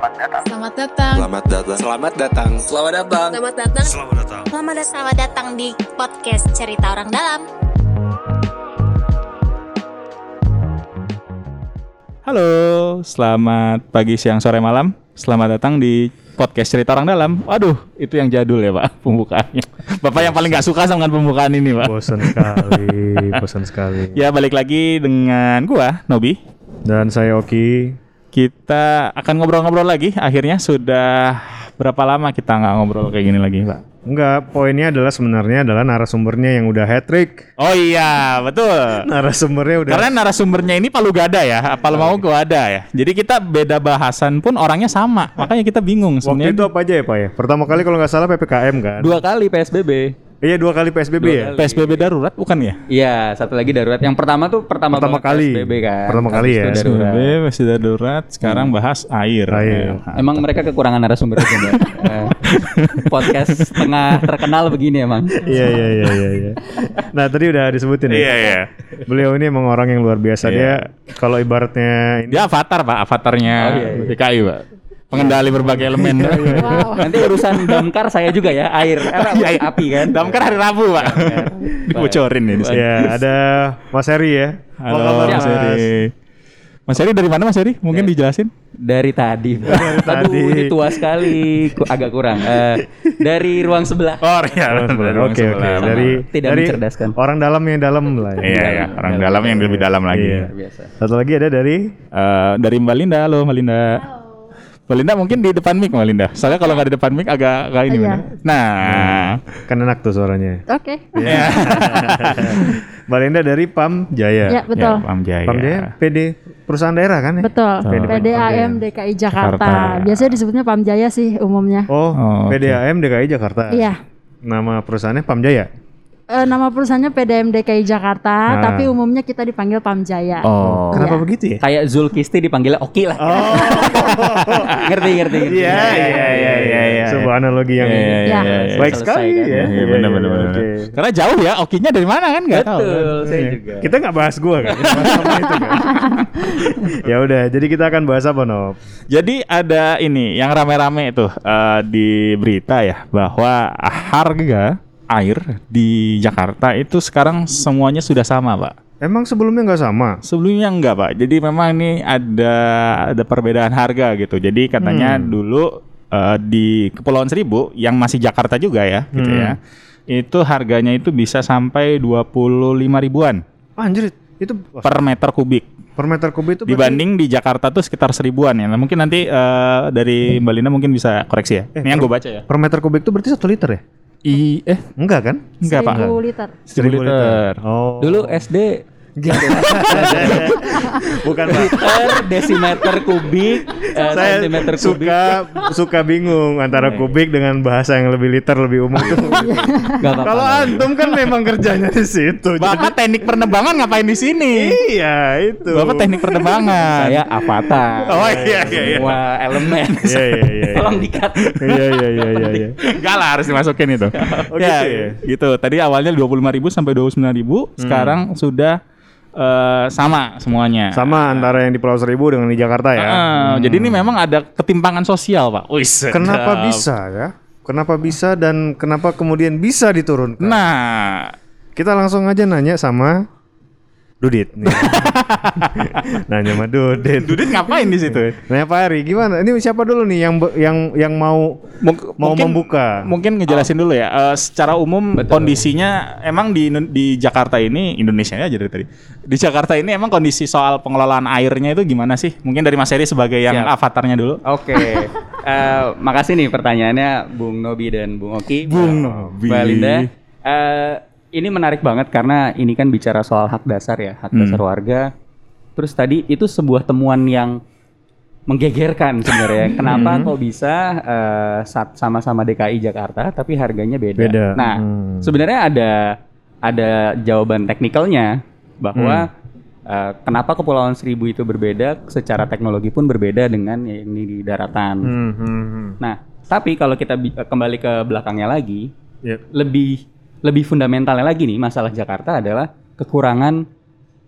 Selamat datang. Selamat datang. Selamat datang. Selamat datang. Selamat datang. Selamat datang. Selamat datang. Selamat datang. Selamat datang di podcast Cerita Orang Dalam. Halo, selamat pagi, siang, sore, malam. Selamat datang di podcast Cerita Orang Dalam. Waduh, itu yang jadul ya Pak, pembukaannya. Bapak yang paling gak suka sama pembukaan ini Pak. Bosan sekali, bosan sekali. Ya balik lagi dengan gua, Nobi. Dan saya Oki. Kita akan ngobrol-ngobrol lagi. Akhirnya sudah berapa lama kita nggak ngobrol kayak gini lagi Pak? Enggak, poinnya adalah sebenarnya adalah narasumbernya yang udah hat trick. Oh iya, betul. Narasumbernya udah Karena narasumbernya ini Palu Gada ya, apal mau gua ada ya. Jadi kita beda bahasan pun orangnya sama, makanya kita bingung Waktu sebenarnya. itu apa aja ya Pak ya? Pertama kali kalau nggak salah PPKM kan? Dua kali PSBB. Iya dua kali PSBB Dua ya? kali. PSBB darurat bukan ya? Iya, satu lagi darurat. Yang pertama tuh pertama, Pertama kali. PSBB kan. Pertama kali ya. darurat. PSBB masih darurat, sekarang bahas air. Air. Ya. Emang mereka kekurangan narasumber aja Mbak? Eh, Podcast tengah terkenal begini emang. Iya iya iya iya. iya. Nah tadi udah disebutin ya. Iya iya. Beliau ini emang orang yang luar biasa. Iya. Dia kalau ibaratnya ini Dia avatar pak, avatarnya Oh, iya, iya. DKI pak. Pengendali berbagai elemen. Wow. Nanti urusan damkar saya juga ya, air, eh, apa, Iya, iya. api kan. Damkar hari Rabu pak. Dibocorin nih. di sini. ya ada Mas Heri ya. Halo Mas Heri. Mas Heri dari mana Mas Heri? Mungkin dijelasin? Dari tadi. Dari tadi. Aduh, ini tua sekali, agak kurang. Eh, dari ruang sebelah. Oh iya. Oke oke. Dari Tidak dari mencerdaskan. orang dalam yang dalam lah. ya. Iya iya. Orang dalam yang lebih dalam lagi. Iya. Biasa. Satu lagi ada dari Eh, dari Mbak Linda, halo Mbak Linda. Mbak Linda mungkin di depan mic Mbak Linda. Soalnya kalau nggak di depan mic agak agak ini. Iya. Nah, kan enak tuh suaranya. Oke. ya. Mbak Linda dari Pam Jaya. Ya, betul. Ya, Pam Jaya. Pam Jaya PD perusahaan daerah kan ya? Betul. PD. PDAM DKI Jakarta. Jakarta. Biasanya disebutnya Pamjaya sih umumnya. Oh, Oh. PDAM DKI Jakarta. Iya. Nama perusahaannya Pam Jaya. Eh, nama perusahaannya PDAM DKI Jakarta, Nah. tapi umumnya kita dipanggil Pamjaya. Oh. Kenapa Iya. begitu ya? Kayak Zulkisti dipanggilnya Oki lah. Oh. ngerti, ngerti, ngerti. Iya, iya, iya, iya, iya. Sebuah analogi yang Iya, iya, Ya. iya, iya. baik Selesai, sekali kan? ya. Iya, Iya, benar iya, benar benar. oke. Karena jauh ya, okinya dari mana kan nggak tahu. Betul, saya Iya. juga. Kita nggak bahas gua kan? Bahas sama itu kan? ya udah, jadi kita akan bahas apa, Nop? Jadi ada ini yang rame-rame itu eh, di berita ya bahwa harga air di Jakarta itu sekarang semuanya sudah sama, Pak. Emang sebelumnya nggak sama? Sebelumnya enggak, Pak. Jadi memang ini ada ada perbedaan harga gitu. Jadi katanya Hmm. dulu eh, di Kepulauan Seribu yang masih Jakarta juga ya, gitu Hmm. ya. Itu harganya itu bisa sampai 25 ribuan Anjir, itu per meter kubik. per meter kubik itu berarti- Dibanding di Jakarta tuh sekitar seribuan ya. Nah, mungkin nanti eh, dari Mbak Lina mungkin bisa koreksi ya. Eh, Ini yang gue baca ya. per meter kubik itu berarti satu liter ya? I eh Enggak kan? enggak Pak. 1000 liter. 1000 liter. Oh. Dulu SD bukan Pak. liter, desimeter kubik, eh, Saya sentimeter kubik. suka suka bingung antara kubik dengan bahasa yang lebih liter lebih umum. Gak. Kalau antum kan memang kerjanya di situ. Bapak teknik penerbangan ngapain di sini? iya itu. Bapak teknik penerbangan. saya avatar. Oh, iya, iya, iya. Semua elemen. Iya iya iya. Tolong dikat. Iya iya iya iya. iya. Enggak lah harus dimasukin itu. Oh, gitu ya? Gitu. Tadi awalnya 25.000 sampai 29.000, sekarang sudah eh, sama semuanya. Sama antara yang di Pulau Seribu dengan di Jakarta ya. Ah, Jadi ini memang ada ketimpangan sosial, Pak. Sedap. Kenapa bisa ya? Kenapa bisa dan kenapa kemudian bisa diturunkan? Nah, Kita langsung aja nanya sama Dudit. Nih. nanya sama Dudit. Dudit ngapain di situ? Nanya Pak Ari, gimana? Ini siapa dulu nih yang yang yang mau Mung- mau mungkin- membuka? Mungkin ngejelasin dulu ya. Eh, secara umum Betul. kondisinya emang di di Jakarta ini Indonesia aja dari tadi. Di Jakarta ini emang kondisi soal pengelolaan airnya itu gimana sih? Mungkin dari Mas Heri sebagai yang Siap. avatarnya dulu. Oke, Eh, makasih nih pertanyaannya Bung Nobi dan Bung Oki. Bung Nobi. Mbak Linda. Eh, ini menarik banget karena ini kan bicara soal hak dasar ya, hak Hmm. dasar warga. Terus tadi itu sebuah temuan yang menggegerkan sebenarnya. Kenapa Hmm. kok bisa sat- sama-sama DKI Jakarta tapi harganya beda? Beda. Nah, Hmm. sebenarnya ada ada jawaban teknikalnya bahwa Hmm. eh, kenapa Kepulauan Seribu itu berbeda secara teknologi pun berbeda dengan yang ini di daratan. Hmm, hmm, hmm. Nah, tapi kalau kita kembali ke belakangnya lagi, Yep. lebih lebih fundamentalnya lagi nih masalah Jakarta adalah kekurangan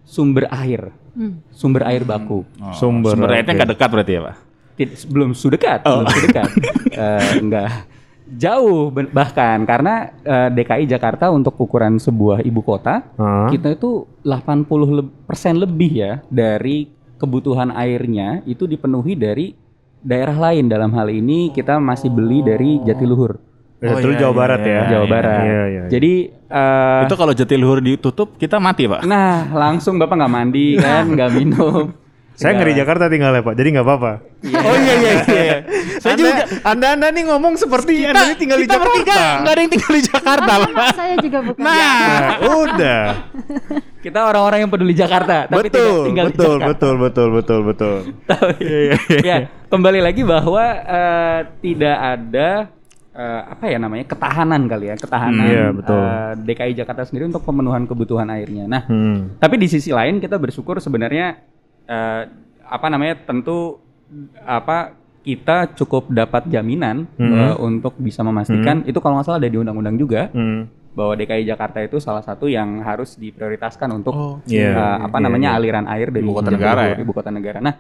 sumber air, Hmm. sumber air baku. Oh, Sumber, sumber airnya nggak dekat berarti ya, Pak? Tid- belum sudekat, belum sudekat. Eh, enggak jauh bahkan karena eh, DKI Jakarta untuk ukuran sebuah ibu kota Hah? kita itu 80 le- persen lebih ya dari kebutuhan airnya itu dipenuhi dari daerah lain dalam hal ini kita masih beli dari Jatiluhur Oh, itu iya, Jawa iya, Barat iya, ya. Jawa Barat Iya, iya. iya. jadi eh, Itu kalau Jatiluhur ditutup kita mati, Pak. nah langsung bapak nggak mandi kan nggak minum saya ngeri Jakarta tinggal ya Pak, jadi nggak apa-apa. Oh iya iya iya. Saya anda, juga anda anda nih ngomong seperti anda nih tinggal di kita bertiga Jakarta. nggak ada yang tinggal di Jakarta, Pak. Saya juga bukan. Nah, udah. kita orang-orang yang peduli Jakarta tapi tidak betul, tinggal di betul, Jakarta betul, betul, betul, betul. Tapi- ya kembali lagi bahwa eh, tidak ada eh, apa ya namanya ketahanan kali ya ketahanan Hmm, iya, betul. eh, DKI Jakarta sendiri untuk pemenuhan kebutuhan airnya. Nah Hmm. tapi di sisi lain kita bersyukur sebenarnya eh, apa namanya tentu apa kita cukup dapat jaminan eh, untuk bisa memastikan itu kalau nggak salah ada di undang-undang juga Hmm. bahwa DKI Jakarta itu salah satu yang harus diprioritaskan untuk Iya, eh, apa iya, namanya iya. aliran air dari Ibu kota negara ya? ibu kota negara. Nah,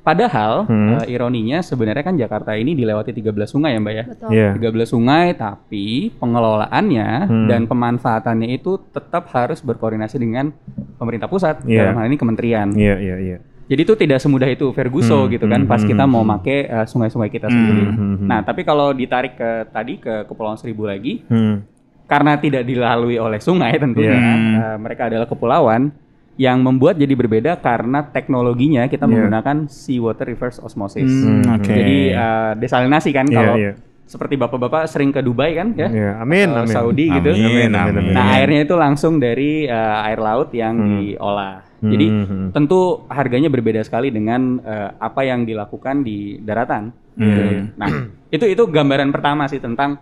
padahal Hmm. eh, ironinya sebenarnya kan Jakarta ini dilewati 13 sungai ya, Mbak ya. Betul. Iya. 13 sungai tapi pengelolaannya Hmm. dan pemanfaatannya itu tetap harus berkoordinasi dengan pemerintah pusat Iya. dalam hal ini kementerian. Iya, iya, iya. Jadi itu tidak semudah itu Ferguso Hmm, gitu kan hmm, pas hmm, kita hmm, mau hmm. make eh, sungai-sungai kita sendiri. hmm, hmm. Nah, tapi kalau ditarik ke tadi ke Kepulauan Seribu lagi Hmm. karena tidak dilalui oleh sungai tentunya Iya. eh, mereka adalah kepulauan yang membuat jadi berbeda karena teknologinya kita Iya. menggunakan seawater reverse osmosis. Hmm, oke. Jadi eh, desalinasi kan Iya, kalau iya. seperti bapak-bapak sering ke Dubai kan ya, Iya, amin, Atau amin. Saudi gitu. Amin, amin. Nah airnya itu langsung dari eh, air laut yang diolah. Hmm, Jadi hmm. tentu harganya berbeda sekali dengan eh, apa yang dilakukan di daratan. gitu. Nah itu itu gambaran pertama sih tentang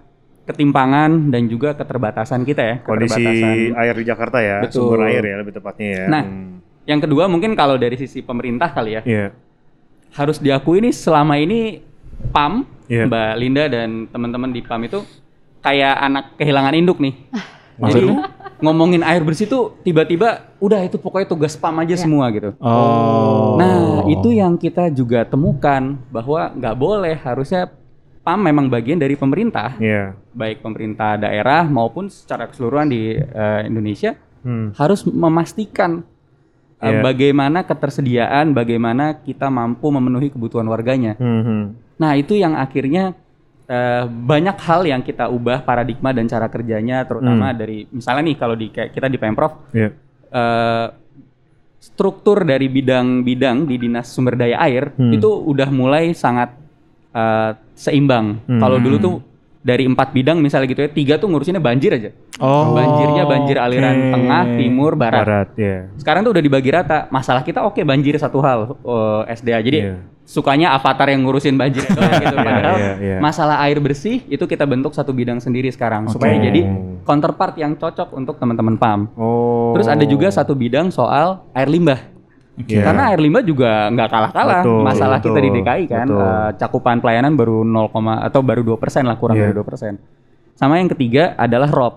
ketimpangan dan juga keterbatasan kita ya. Kondisi keterbatasan. air di Jakarta ya, Betul. sumber air ya lebih tepatnya ya. Nah, Hmm. yang kedua mungkin kalau dari sisi pemerintah kali ya Iya. harus diakui nih selama ini PAM, Iya. Mbak Linda dan teman-teman di PAM itu kayak anak kehilangan induk nih. Jadi ngomongin air bersih tuh tiba-tiba udah itu pokoknya tugas PAM aja semua gitu. Oh. Nah, itu yang kita juga temukan bahwa nggak boleh harusnya PAM memang bagian dari pemerintah, Iya. baik pemerintah daerah maupun secara keseluruhan di eh, Indonesia Hmm. harus memastikan eh, Iya. bagaimana ketersediaan, bagaimana kita mampu memenuhi kebutuhan warganya. Hmm, hmm. Nah, itu yang akhirnya eh, banyak hal yang kita ubah paradigma dan cara kerjanya terutama dari misalnya nih kalau di kayak kita di Pemprov Iya. eh, struktur dari bidang-bidang di Dinas Sumber Daya Air Hmm. itu udah mulai sangat eh, seimbang. Hmm. Kalau dulu tuh dari empat bidang misalnya gitu ya, tiga tuh ngurusinnya banjir aja. Oh. Banjirnya banjir aliran tengah, timur, barat. Barat, ya. Sekarang tuh udah dibagi rata. Masalah kita oke banjir satu hal eh, SDA. Jadi Iya. sukanya avatar yang ngurusin banjir itu gitu. Iya, Padahal iya, iya. masalah air bersih itu kita bentuk satu bidang sendiri sekarang supaya Oke. jadi counterpart yang cocok untuk teman-teman PAM. Oh. Terus ada juga satu bidang soal air limbah. Iya. Karena air limbah juga nggak kalah-kalah. Betul, Masalah kita di betul, DKI kan betul. eh, cakupan pelayanan baru 0, atau baru 2% lah kurang Iya. dari 2%. Sama yang ketiga adalah ROP.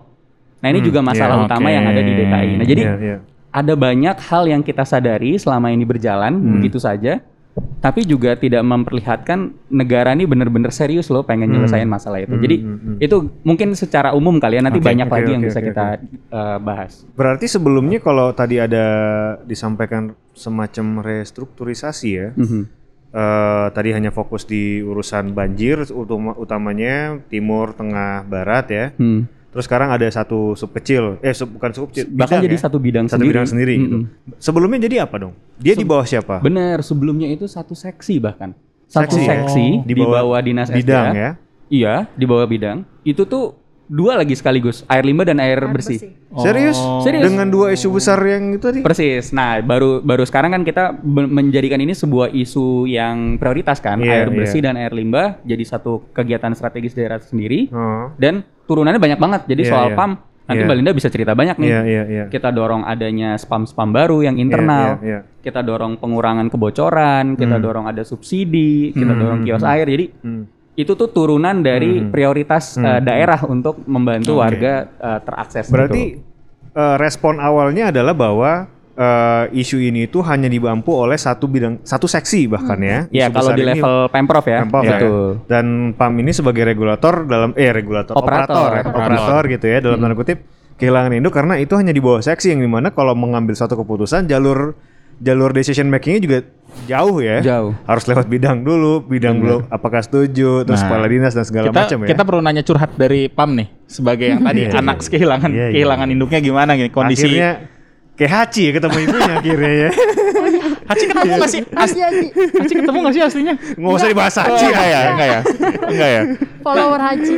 Nah, ini Hmm, juga masalah iya, utama oke. yang ada di DKI. Nah, jadi Iya, iya. ada banyak hal yang kita sadari selama ini berjalan Hmm. begitu saja, tapi juga tidak memperlihatkan negara ini benar-benar serius loh pengen nyelesain masalah itu. Hmm, Jadi hmm, hmm. itu mungkin secara umum kali ya nanti Oke, banyak oke, lagi yang oke, bisa oke, kita eh, bahas. Berarti sebelumnya kalau tadi ada disampaikan semacam restrukturisasi ya, Mhm. eh, tadi hanya fokus di urusan banjir utama- utamanya timur, tengah, barat ya. Hmm. Terus sekarang ada satu sub kecil, eh sub, bukan sub kecil, Bahkan jadi ya? satu bidang satu sendiri. bidang sendiri gitu. Mm-mm. Sebelumnya jadi apa dong? Dia di bawah siapa? Bener, sebelumnya itu satu seksi bahkan. Satu Seksi ya? seksi di, bawah, dinas bidang SDA. ya. Iya, di bawah bidang. Itu tuh dua lagi sekaligus, air limbah dan air, bersih. Serius? Serius. Dengan dua isu besar yang itu tadi? Persis. Nah, baru baru sekarang kan kita menjadikan ini sebuah isu yang prioritas kan, Iya, air bersih iya. dan air limbah jadi satu kegiatan strategis daerah sendiri Oh. dan turunannya banyak banget. Jadi Iya, soal iya. PAM nanti Iya. Mbak Linda bisa cerita banyak nih. Iya, iya, iya. Kita dorong adanya spam-spam baru yang internal. Iya, iya, iya. Kita dorong pengurangan kebocoran, kita dorong ada subsidi, kita dorong kios air. Jadi Hmm. Itu tuh turunan dari prioritas eh, daerah untuk membantu warga eh, terakses. Berarti gitu. eh, respon awalnya adalah bahwa eh, isu ini itu hanya dibampu oleh satu bidang satu seksi bahkan ya. Ya Isu kalau di ini level pemprov ya. Pemprov ya. Betul. Dan PAM ini sebagai regulator dalam eh regulator Operator. operator, ya, operator gitu ya dalam tanda kutip kehilangan induk karena itu hanya di bawah seksi yang di mana kalau mengambil suatu keputusan jalur jalur decision makingnya juga jauh ya. Jauh. Harus lewat bidang dulu, bidang belum apakah setuju, terus Nah, kepala dinas dan segala kita macam ya. kita perlu nanya curhat dari Pam nih sebagai yang tadi Iya, iya, anak iya. kehilangan Iya, iya, kehilangan iya. induknya gimana gini kondisi akhirnya kayak Haji ya ketemu ibunya akhirnya ya. Haji ketemu nggak sih As- Haji, Haji. Haji ketemu nggak sih aslinya Nggak usah dibahas Oh, Haji enggak ya enggak ya enggak ya Follower Haji.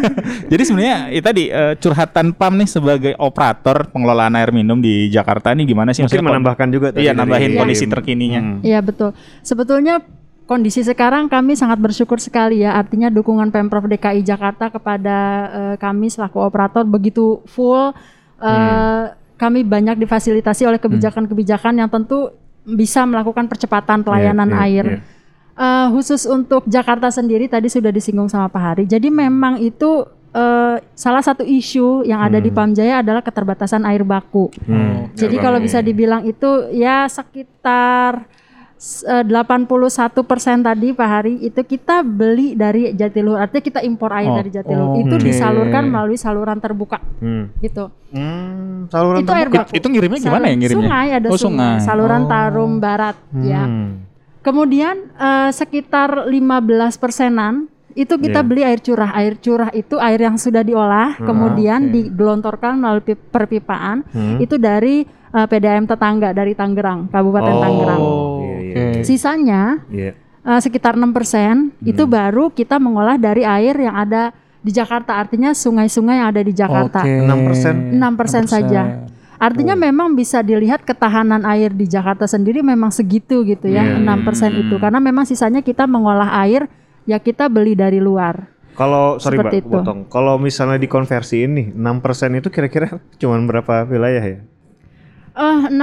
jadi sebenarnya itu tadi eh, curhatan Pam nih sebagai operator pengelolaan air minum di Jakarta nih gimana sih Mungkin Maksudnya menambahkan juga tadi iya nambahin Iya. kondisi terkininya Hmm. Iya betul. Sebetulnya kondisi sekarang kami sangat bersyukur sekali ya. Artinya dukungan pemprov DKI Jakarta kepada eh, kami selaku operator begitu full. eh, Kami banyak difasilitasi oleh kebijakan-kebijakan yang tentu bisa melakukan percepatan pelayanan Iya, iya, air. iya. Eh, khusus untuk Jakarta sendiri tadi sudah disinggung sama Pak Hari. Jadi memang itu eh, salah satu isu yang ada di Pamjaya adalah keterbatasan air baku. Hmm. Jadi kalau bisa dibilang itu ya sekitar 81% tadi Pak Hari itu kita beli dari Jatiluhur. Artinya kita impor air Oh, dari Jatiluhur. oh, itu disalurkan melalui saluran terbuka Hmm. gitu. Hmm, saluran itu air terbuka. baku. Itu ngirimnya gimana ya Salur- ngirimnya? Sungai ada Oh, sungai. sungai. Saluran Oh. Tarum Barat ya. Hmm. Kemudian eh, sekitar 15 persenan itu kita Iya. beli air curah. Air curah itu air yang sudah diolah, kemudian digelontorkan melalui pi- perpipaan. Hmm. Itu dari eh, PDAM tetangga dari Tangerang, Kabupaten Tangerang. Oh, oke. Sisanya Iya. eh, sekitar 6% itu baru kita mengolah dari air yang ada di Jakarta. Artinya sungai-sungai yang ada di Jakarta. Oke. 6%. 6% saja. Artinya memang bisa dilihat ketahanan air di Jakarta sendiri memang segitu gitu ya, Iya, 6% itu. Karena memang sisanya kita mengolah air ya kita beli dari luar. Kalau sorry Seperti Mbak, itu. potong. Kalau misalnya dikonversiin nih, 6% itu kira-kira cuman berapa wilayah ya? Eh 6%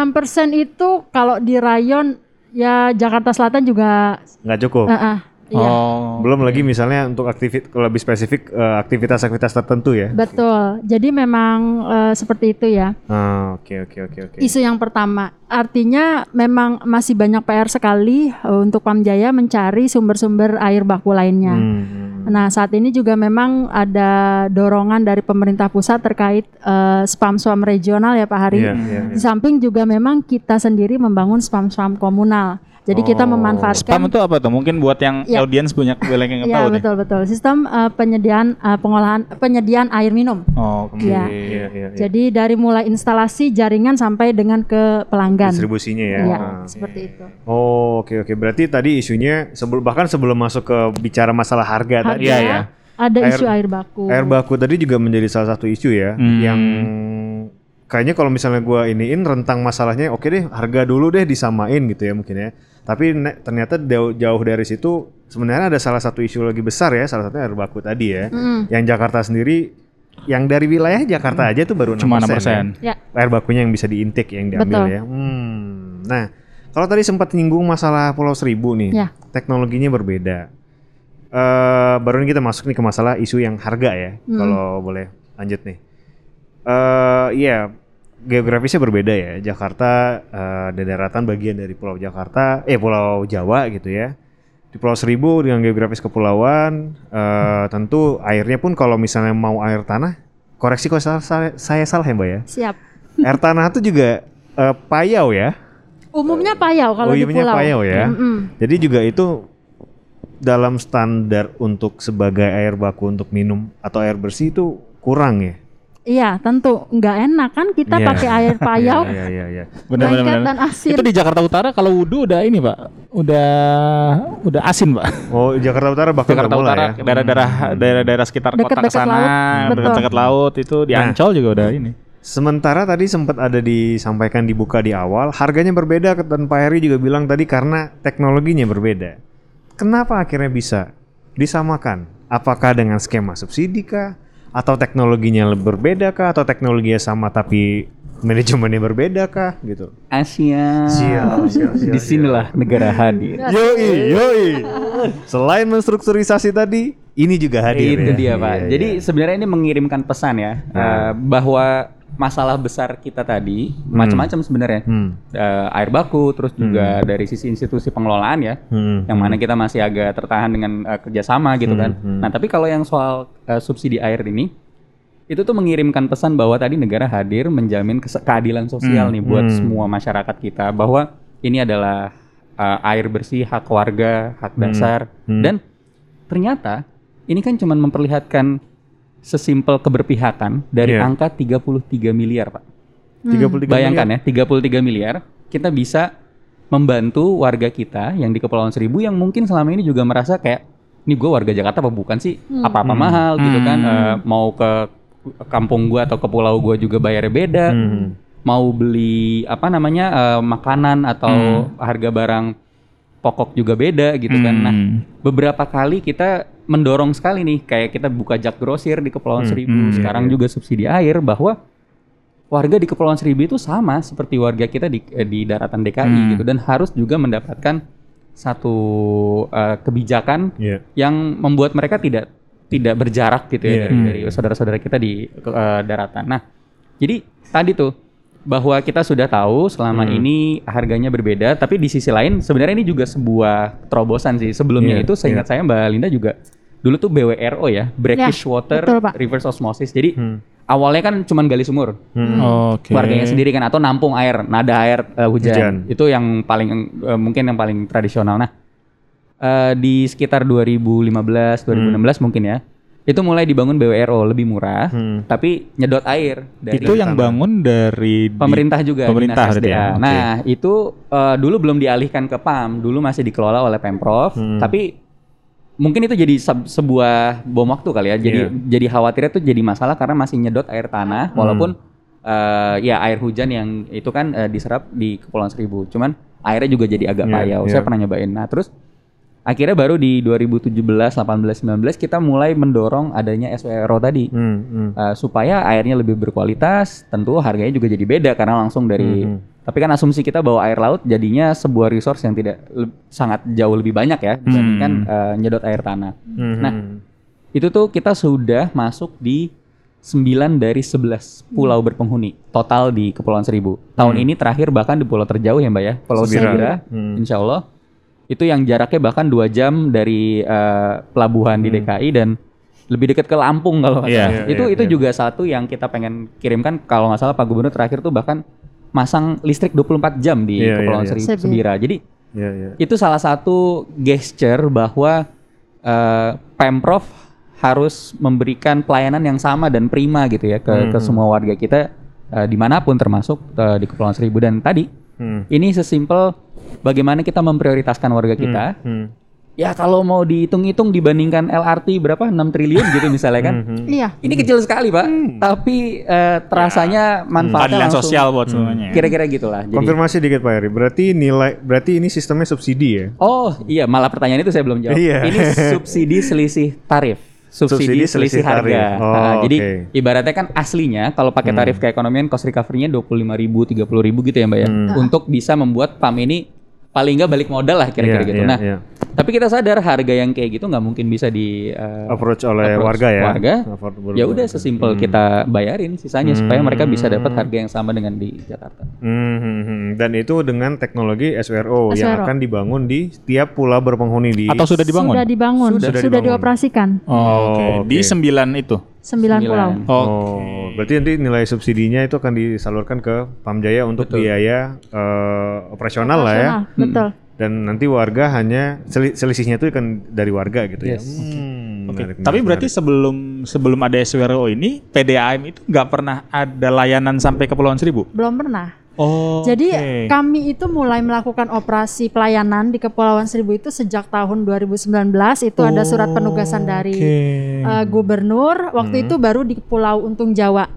itu kalau di rayon ya Jakarta Selatan juga Nggak cukup. eh, eh, iya. Oh. Belum lagi misalnya untuk aktivit kalau lebih spesifik eh, aktivitas-aktivitas tertentu ya. Betul. Jadi memang eh, seperti itu ya. Ah, Oke oke oke oke. Isu yang pertama, artinya memang masih banyak PR sekali eh, untuk Pamjaya mencari sumber-sumber air baku lainnya. Hmm. Nah, saat ini juga memang ada dorongan dari pemerintah pusat terkait eh, spam-swam regional ya Pak Hari. Iya, iya, Di samping juga memang kita sendiri membangun spam-swam komunal. Jadi kita Oh. memanfaatkan Spam itu apa tuh? Mungkin buat yang Ya. audiens banyak banyak yang nggak Iya tahu nih. betul betul sistem eh, penyediaan eh, pengolahan penyediaan air minum. Oke. Iya. Iya, iya, iya. Jadi dari mulai instalasi jaringan sampai dengan ke pelanggan. Distribusinya ya. Iya, Ah. seperti itu. Oh, oke oke. Berarti tadi isunya sebelum bahkan sebelum masuk ke bicara masalah harga tadi. Iya, iya. Ada Air- isu air baku. Air baku tadi juga menjadi salah satu isu ya Hmm. yang kayaknya kalau misalnya gua iniin rentang masalahnya oke deh harga dulu deh disamain gitu ya mungkin ya. Tapi ne- ternyata jauh, jauh dari situ sebenarnya ada salah satu isu lagi besar ya salah satunya air baku tadi ya. Mm, Yang Jakarta sendiri yang dari wilayah Jakarta aja tuh baru 6% Cuma ya. 6%. ya. Air bakunya yang bisa diintik yang diambil Betul. ya. Hmm. Nah, kalau tadi sempat nyinggung masalah Pulau Seribu nih, Ya. teknologinya berbeda. Eh baru ini kita masuk nih ke masalah isu yang harga ya, Hmm. kalau boleh lanjut nih. Eh iya, geografisnya berbeda ya. Jakarta ada daratan bagian dari Pulau Jakarta, eh Pulau Jawa gitu ya. Di Pulau Seribu dengan geografis kepulauan, eh tentu airnya pun kalau misalnya mau air tanah, koreksi kalau salah- saya, saya salah ya mbak ya. Siap. Air tanah itu juga eh, payau ya. Umumnya payau kalau Oh, di umumnya pulau. payau ya. Mm-mm. Jadi juga itu dalam standar untuk sebagai air baku untuk minum atau air bersih itu kurang ya. Iya, tentu nggak enak kan kita Iya. pakai air payau, Iya iya iya. Benar benar lengket benar. dan asin. Itu di Jakarta Utara kalau wudhu udah ini, Pak. Udah udah asin, Pak. Oh Jakarta Utara bahkan Jakarta Utara, ya. daerah-daerah daerah-daerah sekitar kota Dekat-dekat sana, dekat-dekat laut itu di Nah. Ancol juga udah ini. Sementara tadi sempat ada disampaikan dibuka di awal, harganya berbeda dan Pak Heri juga bilang tadi karena teknologinya berbeda. Kenapa akhirnya bisa disamakan? Apakah dengan skema subsidi kah? Atau teknologinya berbeda kah? Atau teknologinya sama tapi manajemennya berbeda kah? Gitu. Asia. Siap, siap, siap, Di sinilah negara hadir. Yoi, yoi. Selain menstrukturisasi tadi, ini juga hadir. Itu ya. dia pak. Iya, Jadi iya. sebenarnya ini mengirimkan pesan ya Nah. eh, bahwa masalah besar kita tadi macam-macam sebenarnya. Hmm. Eh, air baku, terus juga dari sisi institusi pengelolaan ya, Hmm. yang mana kita masih agak tertahan dengan eh, kerjasama gitu kan. hmm. Nah tapi kalau yang soal eh, subsidi air ini, itu tuh mengirimkan pesan bahwa tadi negara hadir menjamin keadilan sosial nih buat hmm. semua masyarakat kita bahwa ini adalah eh, air bersih hak warga, hak dasar hmm. dan ternyata ini kan cuman memperlihatkan sesimpel keberpihakan dari Iya. angka 33 miliar, Pak. 33 Bayangkan ya, 33 miliar kita bisa membantu warga kita yang di Kepulauan Seribu yang mungkin selama ini juga merasa kayak ini gue warga Jakarta apa bukan sih? Apa-apa mahal gitu kan? Eh, mau ke kampung gua atau ke pulau gua juga bayarnya beda. Hmm. Mau beli apa namanya eh, makanan atau harga barang pokok juga beda gitu kan. Nah, Hmm. beberapa kali kita mendorong sekali nih kayak kita buka jak grosir di Kepulauan Seribu, hmm, sekarang juga subsidi air bahwa warga di Kepulauan Seribu itu sama seperti warga kita di eh, di daratan DKI Hmm. gitu dan harus juga mendapatkan satu eh, kebijakan Iya. yang membuat mereka tidak tidak berjarak gitu ya Iya, dari, iya, dari saudara-saudara kita di eh, daratan. Nah, jadi tadi tuh bahwa kita sudah tahu selama Hmm. ini harganya berbeda, tapi di sisi lain sebenarnya ini juga sebuah terobosan sih. Sebelumnya Iya, itu seingat saya Mbak Linda juga dulu tuh BWRO ya, Brackish Water betul, Pak. Reverse Osmosis. Jadi Hmm. awalnya kan cuman gali sumur, Oke. warganya sendiri kan atau nampung air, nada air eh, hujan. Hujan. Itu yang paling eh, mungkin yang paling tradisional. Nah, eh, di sekitar 2015, 2016 mungkin ya. Itu mulai dibangun BWRO lebih murah, Hmm. tapi nyedot air dari Itu yang bangun dari di- pemerintah juga Pemerintah Dinas SDA. ya. Nah, itu eh, dulu belum dialihkan ke PAM, dulu masih dikelola oleh Pemprov, Hmm. tapi mungkin itu jadi seb- sebuah bom waktu kali ya. Jadi Iya. jadi khawatirnya tuh jadi masalah karena masih nyedot air tanah walaupun eh, ya air hujan yang itu kan eh, diserap di Kepulauan Seribu. Cuman airnya juga jadi agak Iya, payau. iya. Saya pernah nyobain. Nah, terus akhirnya baru di 2017, 18, 19 kita mulai mendorong adanya SWRO tadi. Hmm, hmm. Uh, supaya airnya lebih berkualitas, tentu harganya juga jadi beda karena langsung dari. Mhm. Tapi kan asumsi kita bahwa air laut jadinya sebuah resource yang tidak le- sangat jauh lebih banyak ya dibandingkan uh, nyedot air tanah. Hmm, Nah, hmm. Itu tuh kita sudah masuk di 9 dari 11 pulau berpenghuni total di Kepulauan Seribu. Tahun ini terakhir bahkan di pulau terjauh ya Mbak ya, Pulau Sebira. Sebira, Hmm. Insya Allah itu yang jaraknya bahkan dua jam dari uh, pelabuhan di DKI dan lebih dekat ke Lampung kalau nggak Iya, iya, itu iya, itu iya. juga satu yang kita pengen kirimkan kalau nggak salah Pak Gubernur terakhir tuh bahkan masang listrik 24 jam di Iya, iya, Kepulauan iya. Seri- Sebira. Sebira. Jadi Iya, iya. itu salah satu gesture bahwa eh, pemprov harus memberikan pelayanan yang sama dan prima gitu ya ke, ke semua warga kita eh, di mana pun termasuk eh, di Kepulauan Seribu dan tadi Hmm. ini sesimpel bagaimana kita memprioritaskan warga kita. Hmm. Ya kalau mau dihitung-hitung dibandingkan LRT berapa 6 triliun gitu misalnya kan. Hmm. Iya. Ini kecil sekali pak, tapi eh, terasanya manfaatnya Keadilan langsung sosial buat semuanya. Kira-kira gitulah. Jadi, Konfirmasi dikit Pak Heri. Berarti nilai berarti ini sistemnya subsidi ya? Oh iya, malah pertanyaan itu saya belum jawab. Iya. Ini subsidi selisih tarif. Subsidi, Subsidi selisih, selisih harga. tarif. Oh, Nah, Jadi ibaratnya kan aslinya kalau pakai tarif keekonomian cost recovery-nya 25.000 ribu, ribu gitu ya Mbak ya. Untuk bisa membuat PAM ini paling nggak balik modal lah kira-kira Iya, gitu. iya, nah, iya. tapi kita sadar harga yang kayak gitu nggak mungkin bisa di eh, Approach oleh approach warga ya? warga. Ya udah sesimpel kita bayarin sisanya supaya mereka bisa dapat harga yang sama dengan di Jakarta. Hmm, hmm, hmm. Dan itu dengan teknologi SWRO, yang SWRO. akan dibangun di setiap pulau berpenghuni di Atau sudah dibangun? Sudah dibangun, Sudah sudah, dibangun. dioperasikan. Oh, Oke. Oh, Di oke. sembilan itu. Sembilan pulau. Oh. Oh, berarti nanti nilai subsidinya itu akan disalurkan ke Pamjaya untuk biaya eh, operasional lah ya. Operasional, Betul. Dan nanti warga hanya seli- selisihnya itu kan dari warga gitu Yes. ya. Hmm, Oke. menarik, Tapi menarik, berarti sebelum sebelum ada SWRO ini, PDAM itu nggak pernah ada layanan sampai ke Kepulauan Seribu. Belum pernah. Oh. Jadi kami itu mulai melakukan operasi pelayanan di Kepulauan Seribu itu sejak tahun 2019 itu ada surat penugasan dari eh, gubernur. Waktu itu baru di Pulau Untung Jawa.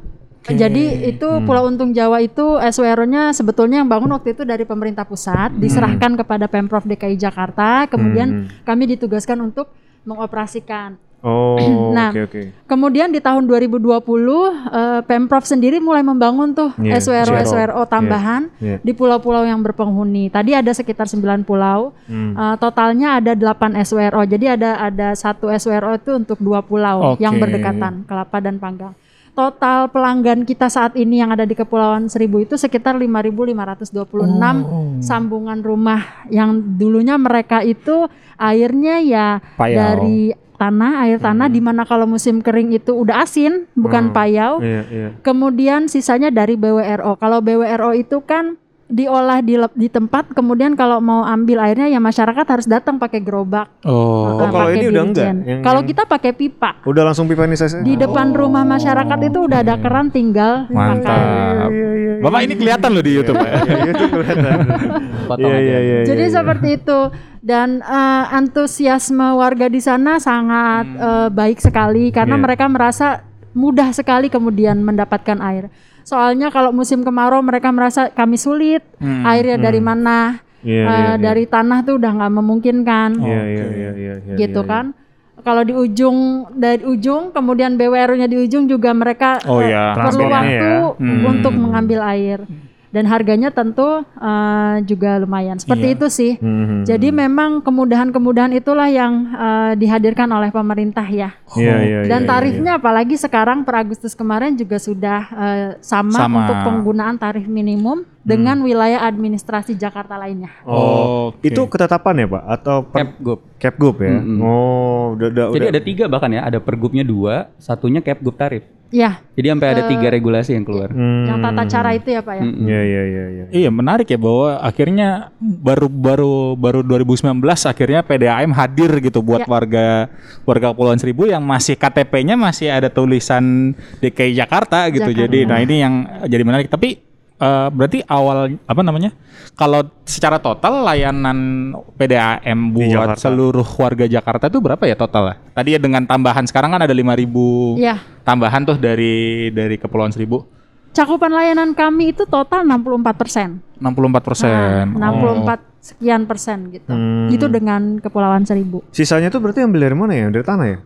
Jadi itu Pulau Untung Jawa itu SWRO-nya sebetulnya yang bangun waktu itu dari pemerintah pusat, diserahkan kepada Pemprov DKI Jakarta, kemudian kami ditugaskan untuk mengoperasikan. Oh, Nah, oke oke. Kemudian di tahun 2020 eh, Pemprov sendiri mulai membangun tuh Iya, SWRO SWRO. SWRO tambahan Iya, iya. di pulau-pulau yang berpenghuni. Tadi ada sekitar 9 pulau. Hmm. Eh, totalnya ada 8 SWRO. Jadi ada ada satu SWRO itu untuk dua pulau Oke. yang berdekatan, Kelapa dan Panggang. Total pelanggan kita saat ini yang ada di Kepulauan Seribu itu sekitar 5.526 sambungan rumah. Yang dulunya mereka itu airnya ya Payau. dari tanah air tanah di mana kalau musim kering itu udah asin bukan payau. Iya, iya. kemudian sisanya dari BWRO kalau BWRO itu kan diolah di, di tempat kemudian kalau mau ambil airnya ya masyarakat harus datang pakai gerobak Oh. uh, kalau pakai ini udah enggak? Yang- kalau yang- kita pakai pipa Udah langsung pipanisasi. di depan rumah masyarakat itu udah ada keran tinggal pakai Mantap. Bapak ini kelihatan loh di YouTube ya. Iya, itu kelihatan. Iya, iya, iya. Jadi iya, iya. seperti itu dan eh, antusiasme warga di sana sangat eh, baik sekali karena Iya. mereka merasa mudah sekali kemudian mendapatkan air. Soalnya kalau musim kemarau mereka merasa kami sulit, airnya dari mana? Iya, Eh, iya, iya. dari tanah tuh udah nggak memungkinkan, Iya, iya, iya, iya, iya, gitu iya, kan? Kalau di ujung dari ujung, kemuan BWR-nya di ujung juga mereka Oh eh, ya. perlu Transportnya waktu ya. Hmm. untuk mengambil air dan harganya tentu eh, juga lumayan. Seperti Iya. itu sih. Mhm. Jadi memang kemudahan-kemudahan itulah yang eh, dihadirkan oleh pemerintah ya. Iya, iya, Dan iya, tarifnya apalagi sekarang per Agustus kemarin juga sudah eh, sama, Sama. untuk penggunaan tarif minimum dengan wilayah administrasi Jakarta lainnya. Oh, Oke. itu ketetapan ya, Pak? Atau per, Capgub. Capgub ya? Mm-mm. Oh, udah udah Jadi udah. ada tiga bahkan ya, ada pergubnya dua, satunya Capgub tarif. Ya, Jadi sampai ada tiga regulasi yang keluar. Hmm. yang tata cara itu ya Pak ya. Iya, iya, iya, iya. Iya menarik ya bahwa akhirnya baru baru baru 2019 akhirnya PDAM hadir gitu buat Ya. warga warga Kepulauan Seribu yang masih KTP-nya masih ada tulisan DKI Jakarta gitu. Jakarta. Jadi nah ini yang jadi menarik. Tapi eh, berarti awal apa namanya? Kalau secara total layanan PDAM buat seluruh warga Jakarta itu berapa ya total? Tadi ya dengan tambahan sekarang kan ada 5000 Iya. tambahan tuh dari dari Kepulauan Seribu. Cakupan layanan kami itu total 64 persen. 64 persen. Nah, 64 sekian persen gitu. Hmm. Itu dengan Kepulauan Seribu. Sisanya tuh berarti ambil dari mana ya? Dari tanah ya?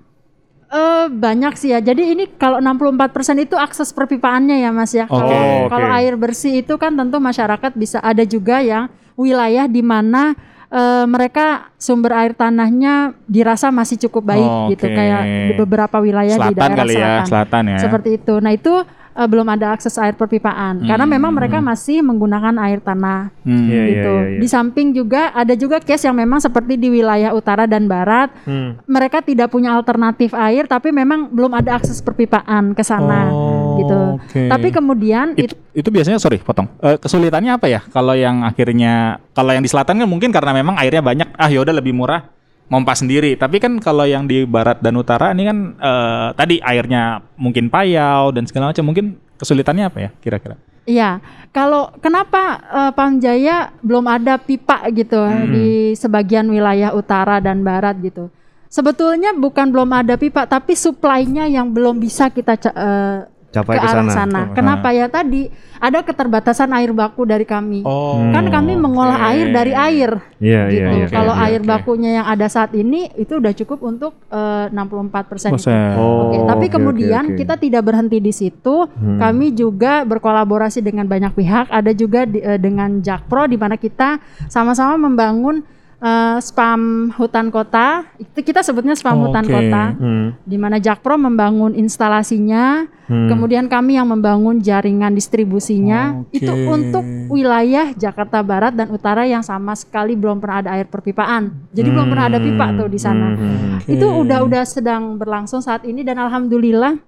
Eh banyak sih ya. Jadi ini kalau 64% itu akses perpipaannya ya Mas ya. Kalau kalau air bersih itu kan tentu masyarakat bisa ada juga yang wilayah di mana eh, mereka sumber air tanahnya dirasa masih cukup baik gitu Oke. kayak di beberapa wilayah di selatan daerah kali ya, selatan. selatan ya. Seperti itu. Nah, itu eh, belum ada akses air perpipaan karena Hmm. memang mereka masih menggunakan air tanah Hmm. Iya, iya, gitu. iya, iya. Di samping juga ada juga case yang memang seperti di wilayah utara dan barat Hmm. mereka tidak punya alternatif air tapi memang belum ada akses perpipaan ke sana Oh, gitu. oke. Tapi kemudian itu, itu biasanya sorry potong Eh, kesulitannya apa ya kalau yang akhirnya kalau yang di selatan kan mungkin karena memang airnya banyak ah yaudah lebih murah mompa sendiri tapi kan kalau yang di barat dan utara ini kan eh, tadi airnya mungkin payau dan segala macam mungkin kesulitannya apa ya kira-kira Iya, kalau kenapa eh, Pamjaya belum ada pipa gitu Hmm. di sebagian wilayah utara dan barat gitu. Sebetulnya bukan belum ada pipa, tapi suplainya yang belum bisa kita eh, Capai ke arah sana. sana. Kenapa ya tadi ada keterbatasan air baku dari kami. oh Kan kami mengolah air dari air. Iya, iya, gitu. iya. Kalau iya, air bakunya yang ada saat ini itu udah cukup untuk eh, 64% itu. Oh, Oke, tapi oke, kemudian oke, oke. kita tidak berhenti di situ. Kami juga berkolaborasi dengan banyak pihak. Ada juga di- eh, dengan Jakpro di mana kita sama-sama membangun eh, spam hutan kota. Itu kita sebutnya spam hutan Oke. kota. Hmm. Di mana Jakpro membangun instalasinya, Hmm. kemudian kami yang membangun jaringan distribusinya. Oke. Itu untuk wilayah Jakarta Barat dan Utara yang sama sekali belum pernah ada air perpipaan. Jadi belum pernah ada pipa tuh di sana. Hmm. Itu udah-udah sedang berlangsung saat ini dan alhamdulillah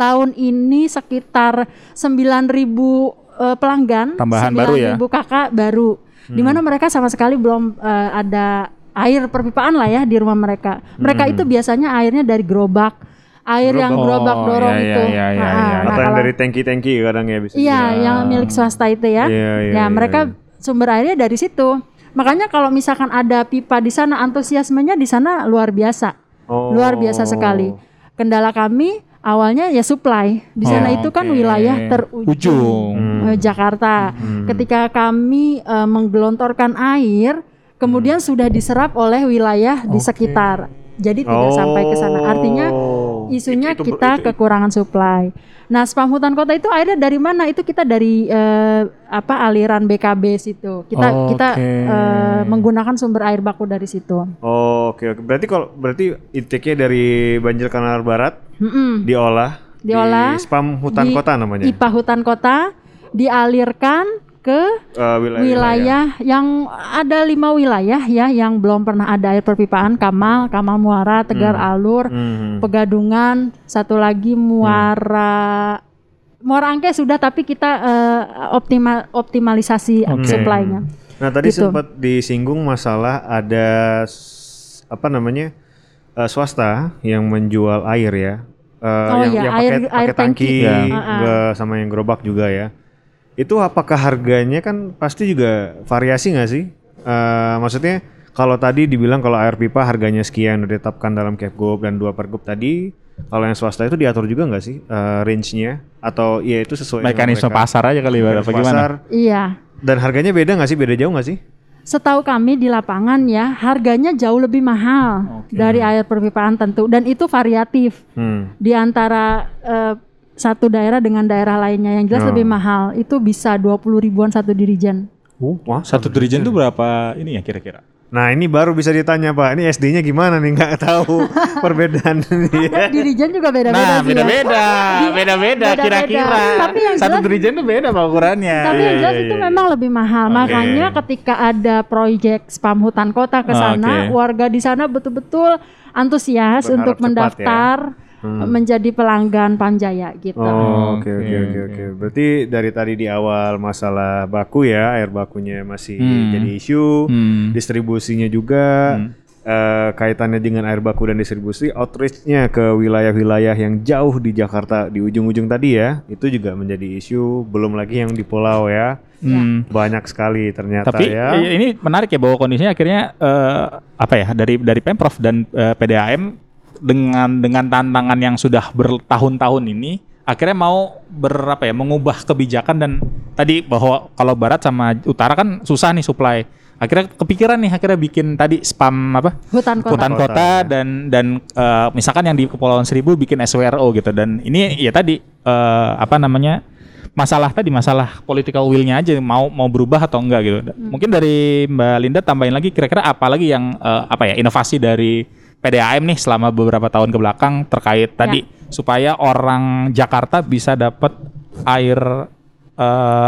tahun ini sekitar 9000 eh, pelanggan, Tambahan baru ya? 9000 kakak baru. Di mana mereka sama sekali belum eh, ada air perpipaan lah ya di rumah mereka. Mereka itu biasanya airnya dari gerobak. Air yang gerobak Oh, dorong iya, itu. iya, iya, Nah, iya. nah, Atau yang dari tangki-tangki kadang ya bisa. Iya, juga. yang milik swasta itu ya. Iya, iya, ya, iya, mereka iya. sumber airnya dari situ. Makanya kalau misalkan ada pipa di sana, antusiasmenya di sana luar biasa. Oh. Luar biasa sekali. Kendala kami awalnya ya supply. Di sana Oh, itu kan wilayah terujung Ujung. eh, Jakarta. Ketika kami eh, menggelontorkan air, kemudian sudah diserap oleh wilayah di sekitar. Jadi tidak sampai ke sana. Artinya Oh. Isunya Itu- itu- kita itu- kekurangan supply. Nah, spam hutan kota itu airnya dari mana? Itu kita dari eh, apa aliran BKB situ. Kita kita Oke. eh, menggunakan sumber air baku dari situ. Oh, oke oke. Berarti kalau berarti intake-nya dari banjir kanal barat Mm-mm. diolah diolah Di spam hutan di kota namanya. IPA hutan kota dialirkan ke Eh, wilayah, wilayah yang ada lima wilayah ya yang belum pernah ada air perpipaan Kamal, Kamal Muara, Tegar Alur, Hmm. Pegadungan, satu lagi Muara Muara Angke sudah tapi kita eh, optimal optimalisasi Oke. supply-nya. Nah tadi Gitu. sempat disinggung masalah ada apa namanya eh, swasta yang menjual air ya. Eh, Oh yang, iya, yang air- pakai air pakai tangki, tangki. Ya. ge- sama yang gerobak juga ya. Itu apakah harganya kan pasti juga variasi nggak sih? Eh, maksudnya kalau tadi dibilang kalau air pipa harganya sekian udah ditetapkan dalam Kepgub dan dua Pergub tadi, kalau yang swasta itu diatur juga nggak sih eh, range-nya atau ya itu sesuai Mekanisme pasar aja kali apa gimana? pasar. Iya. Dan harganya beda nggak sih? Beda jauh nggak sih? Setahu kami di lapangan ya harganya jauh lebih mahal dari air perpipaan tentu dan itu variatif Hmm. di antara eh, satu daerah dengan daerah lainnya yang jelas Oh. lebih mahal itu bisa 20 ribuan satu dirijen. Wah, Satu dirijen tuh berapa ini ya kira-kira? Nah ini baru bisa ditanya Pak, ini SD-nya gimana nih? Nggak tahu perbedaan ini ya. dirijen juga beda-beda Nah, sih ya. beda-beda, beda-beda Beda-beda. kira-kira. Tapi yang Satu dirijen tuh beda Pak ukurannya. Tapi yang Iya, jelas iya, itu iya. memang lebih mahal. Oke. Makanya ketika ada proyek spam hutan kota ke sana, Oke. warga di sana betul-betul antusias Berharap untuk cepat ya. Mendaftar menjadi pelanggan Pamjaya gitu. Oh, oke Oke, oke oke oke. Berarti dari tadi di awal masalah baku ya, air bakunya masih Hmm. jadi isu, Hmm. distribusinya juga eh, kaitannya dengan air baku dan distribusi, outreach-nya ke wilayah-wilayah yang jauh di Jakarta di ujung-ujung tadi ya, itu juga menjadi isu. Belum lagi yang di pulau ya, Hmm. banyak sekali ternyata Tapi ya. i- ini menarik ya bahwa kondisinya akhirnya eh, apa ya dari dari pemprov dan eh, PDAM dengan dengan tantangan yang sudah bertahun-tahun ini akhirnya mau berapa ya mengubah kebijakan dan tadi bahwa kalau barat sama utara kan susah nih supply. Akhirnya kepikiran nih akhirnya bikin tadi spam apa? Hutan kota. hutan Kota, kota ya. dan dan eh, misalkan yang di Kepulauan Seribu bikin SWRO gitu dan ini ya tadi eh, apa namanya masalah tadi masalah political will-nya aja mau mau berubah atau enggak gitu. Mungkin dari Mbak Linda tambahin lagi kira-kira apa lagi yang eh, apa ya inovasi dari PDAM nih selama beberapa tahun ke belakang terkait tadi supaya orang Jakarta bisa dapat air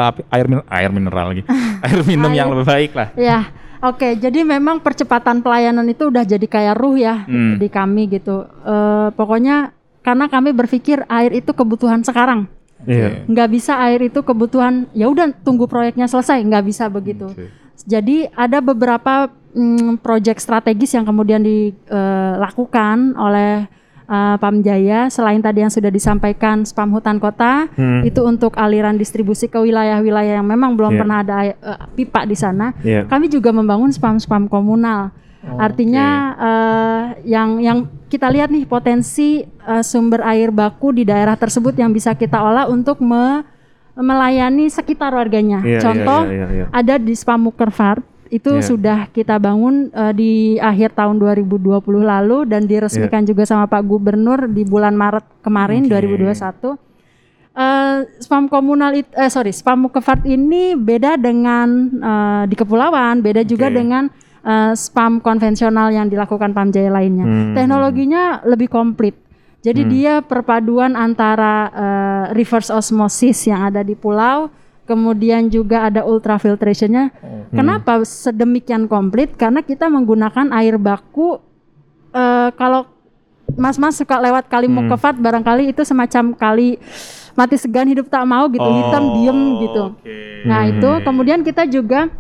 apa- air min- air mineral lagi air minum yang lebih baik lah. Ya, oke. Jadi memang percepatan pelayanan itu udah jadi kayak ruh ya Hmm. di kami gitu. Eh, pokoknya karena kami berpikir air itu kebutuhan sekarang. Iya. nggak bisa air itu kebutuhan ya udah tunggu proyeknya selesai nggak bisa begitu jadi ada beberapa mm, proyek strategis yang kemudian dilakukan oleh eh, Pamjaya selain tadi yang sudah disampaikan spam hutan kota Hmm. itu untuk aliran distribusi ke wilayah-wilayah yang memang belum Iya. pernah ada eh, pipa di sana Iya. kami juga membangun spam-spam komunal artinya eh, yang yang kita lihat nih potensi eh, sumber air baku di daerah tersebut yang bisa kita olah untuk me- melayani sekitar warganya. Iya, iya, Contoh iya, iya, iya. ada di Spamukervart itu Iya. sudah kita bangun eh, di akhir tahun 2020 lalu dan diresmikan juga sama Pak Gubernur di bulan Maret kemarin Oke. 2021. Eh, spam komunal it- eh sorry spam Mukefart ini beda dengan eh, di kepulauan, beda juga Oke. dengan eh, spam konvensional yang dilakukan Pamjaya lainnya. Hmm. Teknologinya lebih komplit. Jadi dia perpaduan antara eh, reverse osmosis yang ada di pulau, kemudian juga ada ultrafiltrationnya. Kenapa sedemikian komplit? Karena kita menggunakan air baku. eh, kalau Mas-mas suka lewat kali Hmm. Mukefat, barangkali itu semacam kali mati segan hidup tak mau gitu, hitam diem gitu. Nah itu Hmm. kemudian kita juga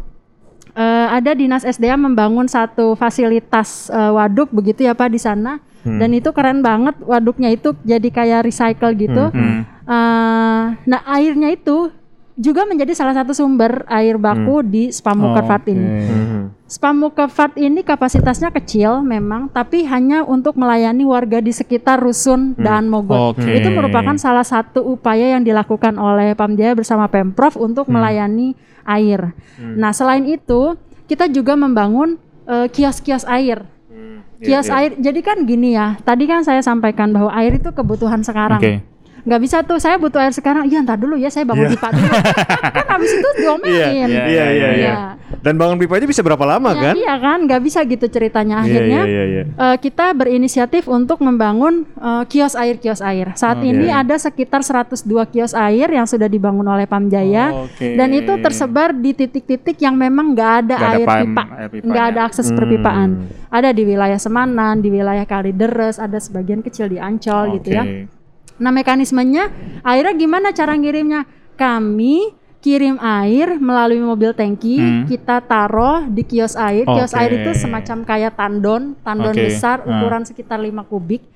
eh, ada dinas SDA membangun satu fasilitas eh, waduk begitu ya Pak di sana. Hmm. Dan itu keren banget waduknya itu jadi kayak recycle gitu. Hmm. Eh, nah airnya itu juga menjadi salah satu sumber air baku di Spamukervat ini. Mhm. Spamukervat ini kapasitasnya kecil memang, tapi hanya untuk melayani warga di sekitar rusun dan Mogot. Oke. Itu merupakan salah satu upaya yang dilakukan oleh Pamjaya bersama Pemprov untuk melayani air. Nah, selain itu, kita juga membangun eh, kios-kios air. Iya, Kios air. Jadi kan gini ya, tadi kan saya sampaikan bahwa air itu kebutuhan sekarang. Oke. Nggak bisa tuh saya butuh air sekarang iya ntar dulu ya saya bangun Iya. pipa dulu kan habis itu diomelin Iya, iya, iya, iya. Iya. Dan bangun pipa aja bisa berapa lama Ya, kan? iya kan nggak bisa gitu ceritanya akhirnya iya, iya, iya. eh, kita berinisiatif untuk membangun eh, kios air kios air saat Oke. ini ada sekitar 102 kios air yang sudah dibangun oleh Pamjaya Oke. dan itu tersebar di titik-titik yang memang nggak ada ada air pam- pipa air pipanya. nggak ada akses perpipaan ada di wilayah Semanan di wilayah Kalideres ada sebagian kecil di Ancol gitu ya. Nah mekanismenya akhirnya gimana cara ngirimnya? Kami kirim air melalui mobil tangki, Hmm. kita taruh di kios air. Kios Oke. air itu semacam kayak tandon, tandon Oke. besar Ah. ukuran sekitar 5 kubik.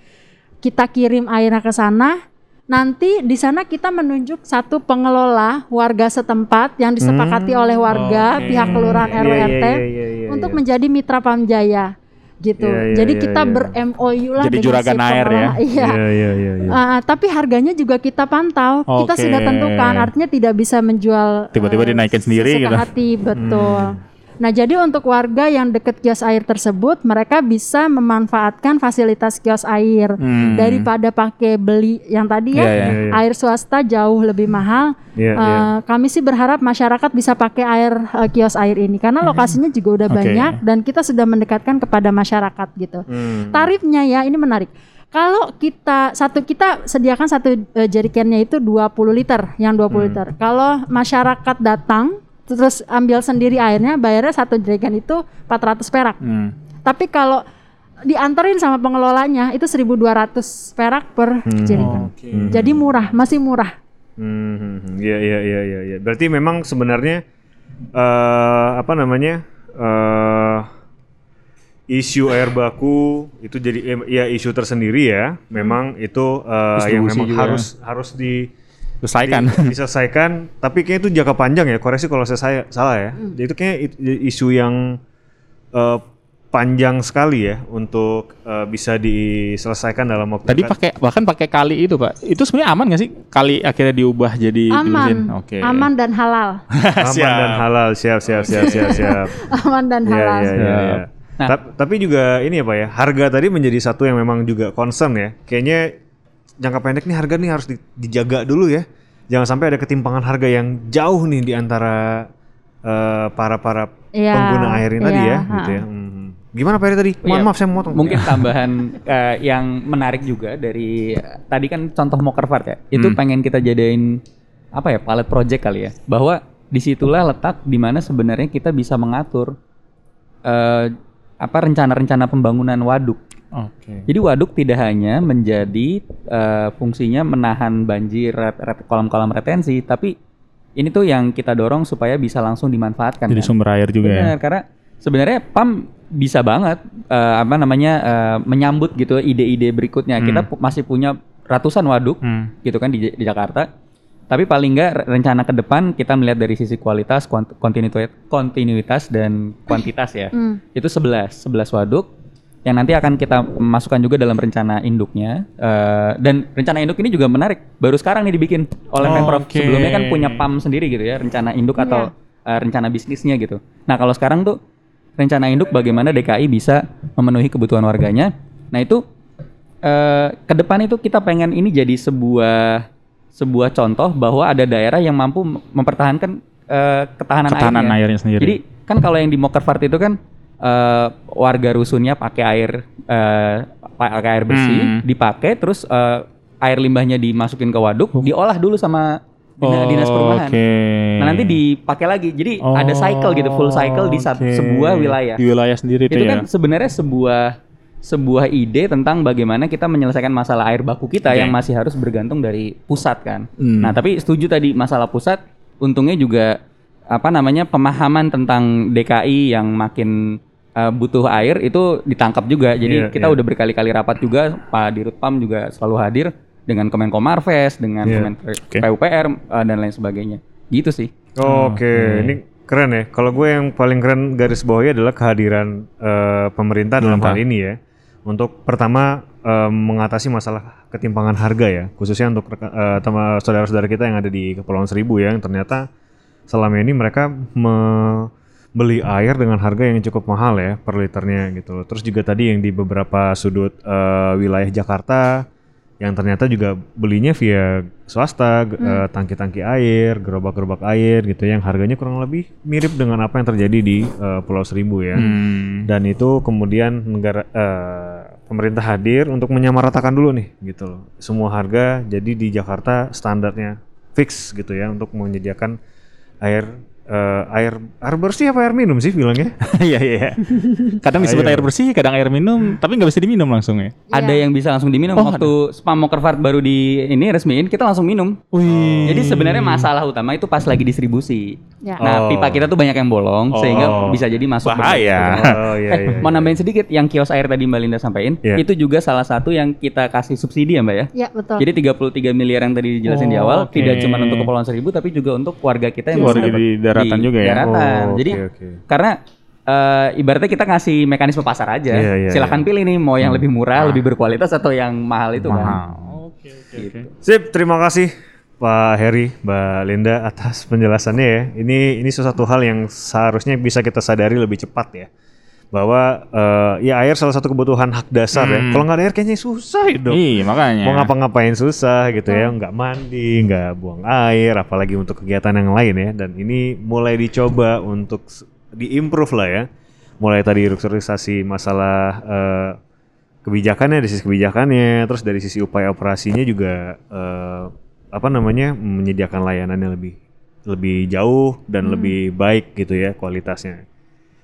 Kita kirim airnya ke sana. Nanti di sana kita menunjuk satu pengelola warga setempat yang disepakati oleh warga, Oke. pihak kelurahan RW iya, RT iya, iya, iya, untuk iya. menjadi mitra Pamjaya gitu. Iya, iya, Jadi iya, kita iya. ber-MOU lah Jadi dengan juragan si air ya? Iya. Iya, iya, iya, iya. Ah, tapi harganya juga kita pantau. Kita Oke. sudah tentukan, artinya tidak bisa menjual Tiba-tiba eh, dinaikin sendiri gitu. hati, betul. Nah, jadi untuk warga yang dekat kios air tersebut, mereka bisa memanfaatkan fasilitas kios air Hmm. daripada pakai beli yang tadi ya, Iya, iya, iya. air swasta jauh lebih mahal. Eh, iya. Kami sih berharap masyarakat bisa pakai air eh, kios air ini karena lokasinya juga udah Oke. banyak dan kita sudah mendekatkan kepada masyarakat gitu. Hmm. Tarifnya ya ini menarik. Kalau kita satu kita sediakan satu eh, jerigennya itu 20 liter, yang 20 Hmm. liter. Kalau masyarakat datang terus ambil sendiri airnya, bayarnya satu jerigen itu 400 perak. Hmm. Tapi kalau dianterin sama pengelolanya itu 1200 perak per jerigen. Oke. Jadi murah, masih murah. Hmm, hmm, hmm. Iya, iya, iya, iya, iya. Berarti memang sebenarnya eh apa namanya? eh isu air baku itu jadi eh, ya isu tersendiri ya. Memang itu eh, yang memang juga. harus harus di Selesaikan. di- diselesaikan. Tapi kayaknya itu jangka panjang ya. Koreksi kalau saya, salah ya. Hmm. Jadi itu kayaknya isu yang eh, panjang sekali ya untuk eh, bisa diselesaikan dalam waktu Tadi pakai bahkan pakai kali itu pak. Itu sebenarnya aman nggak sih? Kali akhirnya diubah jadi. Aman, Oke. aman dan halal. aman dan halal. Siap, siap, siap, siap, siap. aman dan Iya, halal. iya, iya, Siap. iya. Nah. Ta- tapi juga ini ya Pak ya, harga tadi menjadi satu yang memang juga concern ya. Kayaknya jangka pendek nih harga nih harus di- dijaga dulu ya. Jangan sampai ada ketimpangan harga yang jauh nih di antara eh, para para Iya, pengguna air ini tadi iya, ya, ha. gitu ya. Mhm. Gimana Pak Eri tadi? Mohon Iya, maaf saya motong. Mungkin tambahan eh, yang menarik juga dari tadi kan contoh Mokervart ya. Itu Hmm. pengen kita jadiin apa ya pilot project kali ya. Bahwa di situlah letak di mana sebenarnya kita bisa mengatur eh, apa rencana-rencana pembangunan waduk. Oke. Jadi waduk tidak hanya menjadi eh, fungsinya menahan banjir, ret- ret- kolam-kolam retensi, tapi ini tuh yang kita dorong supaya bisa langsung dimanfaatkan. Jadi kan. sumber air juga ya. Benar, karena sebenarnya PAM bisa banget eh, apa namanya eh, menyambut gitu ide-ide berikutnya. Kita pu- masih punya ratusan waduk Hmm. gitu kan di, di Jakarta. Tapi paling nggak re- rencana ke depan kita melihat dari sisi kualitas, kontinuitas, kontinuitas dan kuantitas ya. Hmm. Itu 11, 11 waduk yang nanti akan kita masukkan juga dalam rencana induknya. Eh, dan rencana induk ini juga menarik. Baru sekarang nih dibikin oleh Pemprov. Oke. Sebelumnya kan punya PAM sendiri gitu ya, rencana induk atau eh, rencana bisnisnya gitu. Nah, kalau sekarang tuh rencana induk bagaimana DKI bisa memenuhi kebutuhan warganya. Nah, itu eh, ke depan itu kita pengen ini jadi sebuah sebuah contoh bahwa ada daerah yang mampu mem- mempertahankan eh, ketahanan, Ketahanan airnya. airnya sendiri. Jadi kan kalau yang di Mokervart itu kan eh, warga rusunnya pakai air eh, pakai air bersih, Hmm. dipakai terus eh, air limbahnya dimasukin ke waduk, diolah dulu sama dina- Oh, dinas perumahan. Oke. Nah, nanti dipakai lagi. Jadi ada cycle gitu, full cycle di Oh, oke. sebuah wilayah. Di wilayah sendiri Itu itu, kan ya. sebenarnya sebuah sebuah ide tentang bagaimana kita menyelesaikan masalah air baku kita Oke. yang masih harus bergantung dari pusat kan. Hmm. Nah, tapi setuju tadi masalah pusat untungnya juga apa namanya pemahaman tentang DKI yang makin uh, butuh air itu ditangkap juga. Jadi Iya, kita iya. udah berkali-kali rapat juga Pak Dirut PAM juga selalu hadir dengan Kemenko Marves, dengan Iya. Kemen Oke. PUPR uh, dan lain sebagainya. Gitu sih. Oke, ini keren ya. Kalau gue yang paling keren garis bawahnya adalah kehadiran eh, pemerintah dalam hal ini ya. Untuk pertama eh, mengatasi masalah ketimpangan harga ya, khususnya untuk eh, tema- saudara-saudara kita yang ada di Kepulauan Seribu ya, yang ternyata selama ini mereka membeli air dengan harga yang cukup mahal ya per liternya gitu loh. Terus juga tadi yang di beberapa sudut eh, wilayah Jakarta yang ternyata juga belinya via swasta, g- eh, tangki-tangki air, gerobak-gerobak air gitu yang harganya kurang lebih mirip dengan apa yang terjadi di eh, Pulau Seribu ya. Hmm. Dan itu kemudian negara eh, pemerintah hadir untuk menyamaratakan dulu nih gitu loh. Semua harga jadi di Jakarta standarnya fix gitu ya untuk menyediakan air eh, air air bersih apa air minum sih bilangnya? Iya iya. Kadang disebut Ayo. air bersih, kadang air minum, tapi nggak bisa diminum langsung ya. Ada yang bisa langsung diminum Oh, waktu spam Mokerfart baru di ini resmiin kita langsung minum. Wih. Jadi sebenarnya masalah utama itu pas lagi distribusi. Ya. Nah, Oh. pipa kita tuh banyak yang bolong Oh. sehingga bisa jadi masuk Bahaya. Oh iya eh, iya. mau iya. nambahin sedikit yang kios air tadi Mbak Linda sampaikan, Iya. itu juga salah satu yang kita kasih subsidi ya Mbak ya. Ya betul. Jadi 33 miliar yang tadi dijelasin di Oh, awal oke. tidak cuma untuk Kepulauan Seribu tapi juga untuk warga kita yang Warga bisa di daratan juga ya? daratan. Oh, Jadi oke. karena eh, ibaratnya kita ngasih mekanisme pasar aja. Iya, iya, Silakan iya. pilih nih mau yang lebih murah, lebih berkualitas atau yang mahal itu kan. Mahal. Oke oke Gitu. Sip, terima kasih Pak Heri, Mbak Linda atas penjelasannya ya. Ini ini sesuatu hal yang seharusnya bisa kita sadari lebih cepat ya. Bahwa eh, ya air salah satu kebutuhan hak dasar ya. Hmm. Kalau nggak ada air kayaknya susah hidup. Iya makanya. Mau ngapa-ngapain susah gitu ya, nggak mandi, nggak buang air, apalagi untuk kegiatan yang lain ya. Dan ini mulai dicoba untuk diimprove lah ya. Mulai tadi restrukturisasi masalah eh, kebijakannya dari sisi kebijakannya, terus dari sisi upaya operasinya juga eh, apa namanya menyediakan layanan yang lebih lebih jauh dan lebih baik gitu ya kualitasnya.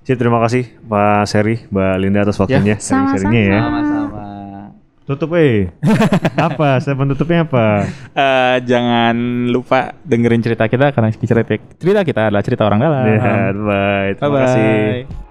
Sip, terima kasih Pak Seri, Mbak Linda atas waktunya, sharing-sharingnya ya. Sama-sama. Tutup eh. apa? Saya penutupnya apa? Eh, jangan lupa dengerin cerita kita karena cerita cerita kita adalah cerita orang dalam. Ya, bye. Terima Bye-bye. kasih.